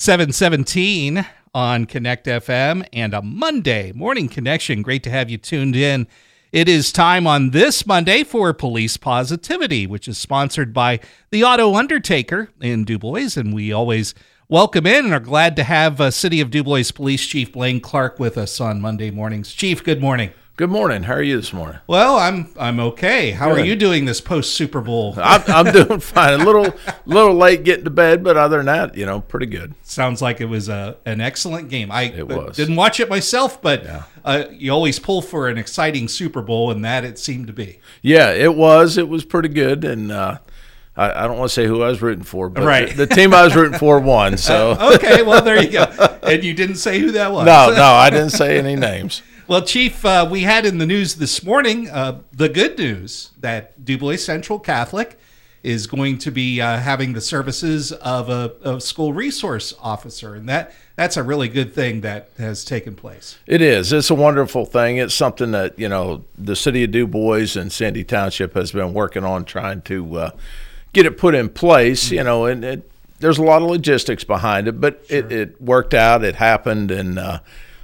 717 on Connect FM and a Monday morning connection. Great to have you tuned in. It is time on this Monday for Police Positivity, which is sponsored by the Auto Undertaker in Dubois. And we always welcome in and are glad to have uh, City of Dubois Police Chief Blaine Clark with us on Monday mornings. Chief, good morning. Good morning. How are you this morning? Well, I'm I'm okay. How Good. are you doing this post Super Bowl? I'm, I'm doing fine. A little little late getting to bed, but other than that, you know, pretty good. Sounds like it was a an excellent game. I it was. didn't watch it myself, but yeah. uh, you always pull for an exciting Super Bowl, and that it seemed to be. Yeah, it was. It was pretty good, and. Uh, I, I don't want to say who I was rooting for, but right. the, the team I was rooting for won. So uh, okay, well there you go. And you didn't say who that was. No, no, I didn't say any names. Well, Chief, uh, we had in the news this morning uh, the good news that Dubois Central Catholic is going to be uh, having the services of a, a, school resource officer, and that that's a really good thing that has taken place. It is. It's a wonderful thing. It's something that you know the city of Dubois and Sandy Township has been working on trying to uh, get it put in place. You know, and it, there's a lot of logistics behind it, but sure. it, it, worked out. It happened, and uh,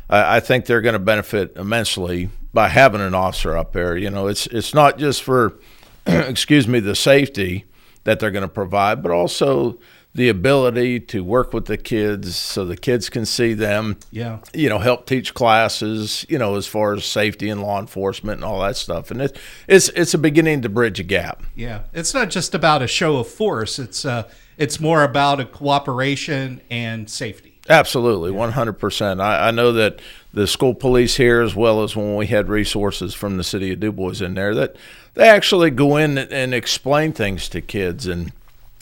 I, I think they're going to benefit immensely by having an officer up there. You know, it's it's not just for excuse me the safety that they're going to provide, but also the ability to work with the kids so the kids can see them. Yeah. You know, help teach classes, you know, as far as safety and law enforcement and all that stuff. And it, it's it's a beginning to bridge a gap. Yeah. It's not just about a show of force. It's uh it's more about a cooperation and safety. Absolutely, one hundred percent. I know that the school police here, as well as when we had resources from the city of Dubois in there, that they actually go in and explain things to kids and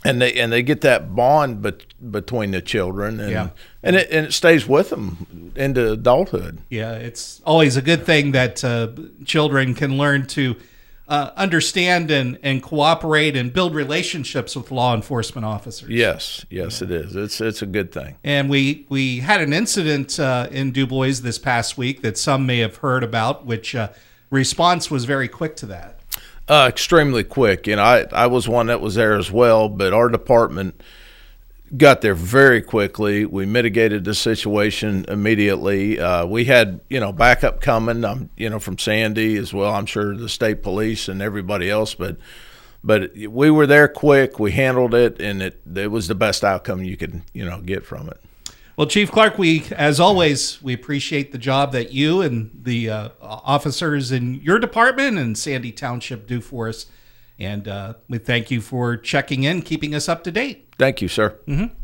and they and they get that bond bet, between the children and yeah. and it and it stays with them into adulthood. Yeah, it's always a good thing that uh, children can learn to uh, understand and, and cooperate and build relationships with law enforcement officers. Yes, yes, yeah. it is. It's it's a good thing. And we we had an incident uh, in Dubois this past week that some may have heard about, which uh, response was very quick to that. Uh, extremely quick. You know, I I was one that was there as well, but our department got there very quickly. We mitigated the situation immediately. Uh, we had, you know, backup coming, um, you know, from Sandy as well. I'm sure the state police and everybody else, but but we were there quick. We handled it, and it it was the best outcome you could, you know, get from it. Well, Chief Clark, we as always we appreciate the job that you and the uh, officers in your department and Sandy Township do for us. And uh, we thank you for checking in, keeping us up to date. Thank you, sir. Mm-hmm.